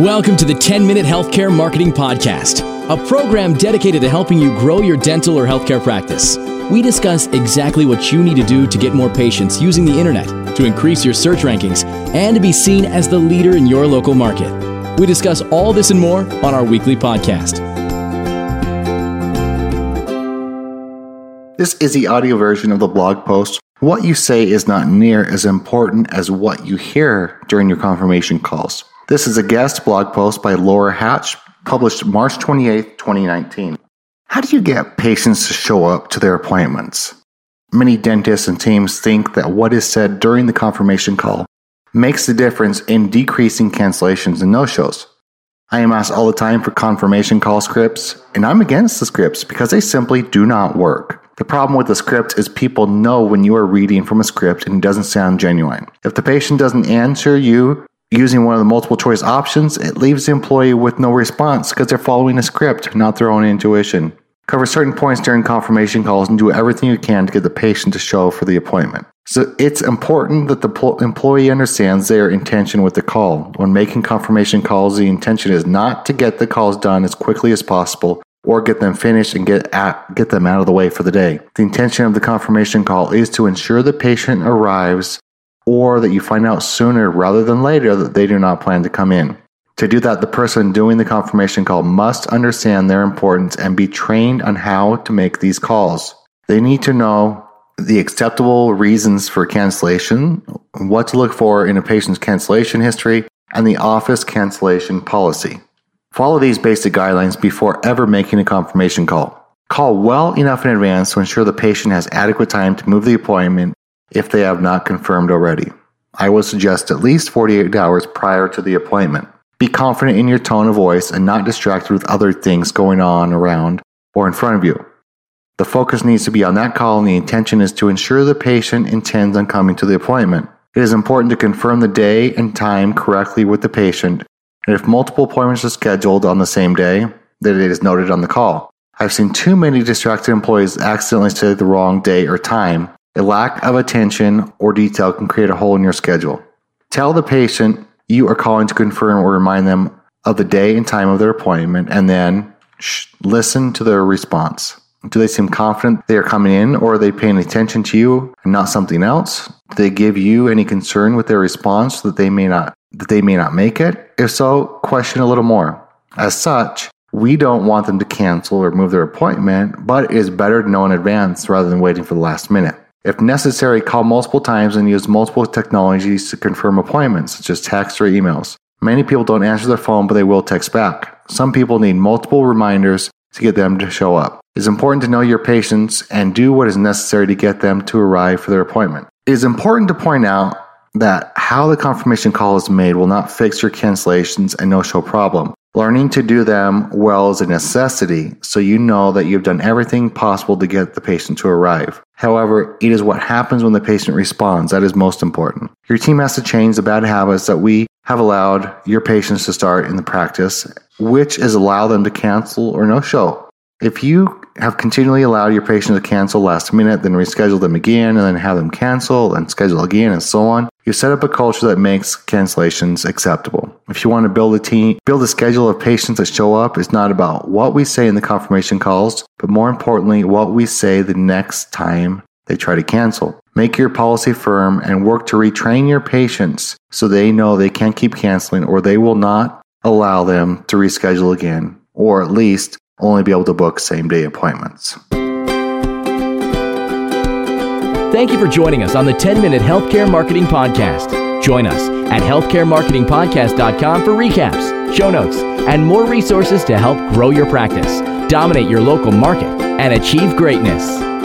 Welcome to the 10 Minute Healthcare Marketing Podcast, a program dedicated to helping you grow your dental or healthcare practice. We discuss exactly what you need to do to get more patients using the internet, to increase your search rankings, and to be seen as the leader in your local market. We discuss all this and more on our weekly podcast. This is the audio version of the blog post. What you say is not near as important as what you hear during your confirmation calls. This is a guest blog post by Laura Hatch, published March 28, 2019. How do you get patients to show up to their appointments? Many dentists and teams think that what is said during the confirmation call makes the difference in decreasing cancellations and no shows. I am asked all the time for confirmation call scripts, and I'm against the scripts because they simply do not work. The problem with the script is people know when you are reading from a script and it doesn't sound genuine. If the patient doesn't answer you Using one of the multiple choice options, it leaves the employee with no response because they're following a script, not their own intuition. Cover certain points during confirmation calls and do everything you can to get the patient to show for the appointment. So it's important that the employee understands their intention with the call. When making confirmation calls, the intention is not to get the calls done as quickly as possible or get them finished and get at, get them out of the way for the day. The intention of the confirmation call is to ensure the patient arrives or that you find out sooner rather than later that they do not plan to come in. To do that, the person doing the confirmation call must understand their importance and be trained on how to make these calls. They need to know the acceptable reasons for cancellation, what to look for in a patient's cancellation history, and the office cancellation policy. Follow these basic guidelines before ever making a confirmation call. Call well enough in advance to ensure the patient has adequate time to move the appointment if they have not confirmed already. I would suggest at least 48 hours prior to the appointment. Be confident in your tone of voice and not distracted with other things going on around or in front of you. The focus needs to be on that call, and the intention is to ensure the patient intends on coming to the appointment. It is important to confirm the day and time correctly with the patient, and if multiple appointments are scheduled on the same day, that it is noted on the call. I've seen too many distracted employees accidentally say the wrong day or time, a lack of attention or detail can create a hole in your schedule. Tell the patient you are calling to confirm or remind them of the day and time of their appointment, and then listen to their response. Do they seem confident they are coming in, or are they paying attention to you and not something else? Do they give you any concern with their response that they may not that they may not make it? If so, question a little more. As such, we don't want them to cancel or move their appointment, but it is better to know in advance rather than waiting for the last minute. If necessary, call multiple times and use multiple technologies to confirm appointments, such as text or emails. Many people don't answer their phone, but they will text back. Some people need multiple reminders to get them to show up. It is important to know your patients and do what is necessary to get them to arrive for their appointment. It is important to point out that how the confirmation call is made will not fix your cancellations and no show problem. Learning to do them well is a necessity, so you know that you've done everything possible to get the patient to arrive. However, it is what happens when the patient responds that is most important. Your team has to change the bad habits that we have allowed your patients to start in the practice, which is allow them to cancel or no show. If you have continually allowed your patient to cancel last minute, then reschedule them again, and then have them cancel and schedule again, and so on, you set up a culture that makes cancellations acceptable. If you want to build a team, build a schedule of patients that show up is not about what we say in the confirmation calls, but more importantly, what we say the next time they try to cancel. Make your policy firm and work to retrain your patients so they know they can't keep canceling or they will not allow them to reschedule again, or at least only be able to book same day appointments. Thank you for joining us on the 10 Minute Healthcare Marketing Podcast. Join us at healthcaremarketingpodcast.com for recaps, show notes, and more resources to help grow your practice, dominate your local market, and achieve greatness.